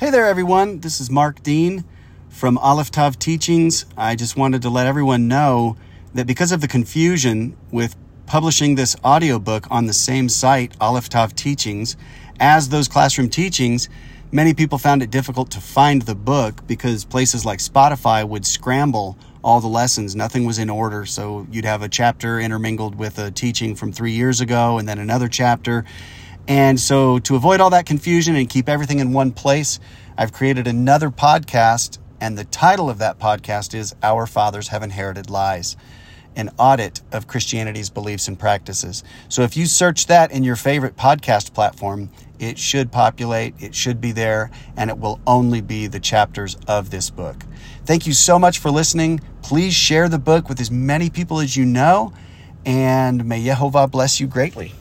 Hey there, everyone. This is Mark Dean from Aleph Tav Teachings. I just wanted to let everyone know that because of the confusion with publishing this audiobook on the same site, Aleph Tav Teachings, as those classroom teachings, many people found it difficult to find the book because places like Spotify would scramble all the lessons. Nothing was in order. So you'd have a chapter intermingled with a teaching from three years ago and then another chapter. And so, to avoid all that confusion and keep everything in one place, I've created another podcast. And the title of that podcast is Our Fathers Have Inherited Lies an audit of Christianity's beliefs and practices. So if you search that in your favorite podcast platform, it should populate, it should be there, and it will only be the chapters of this book. Thank you so much for listening. Please share the book with as many people as you know, and may Yehovah bless you greatly.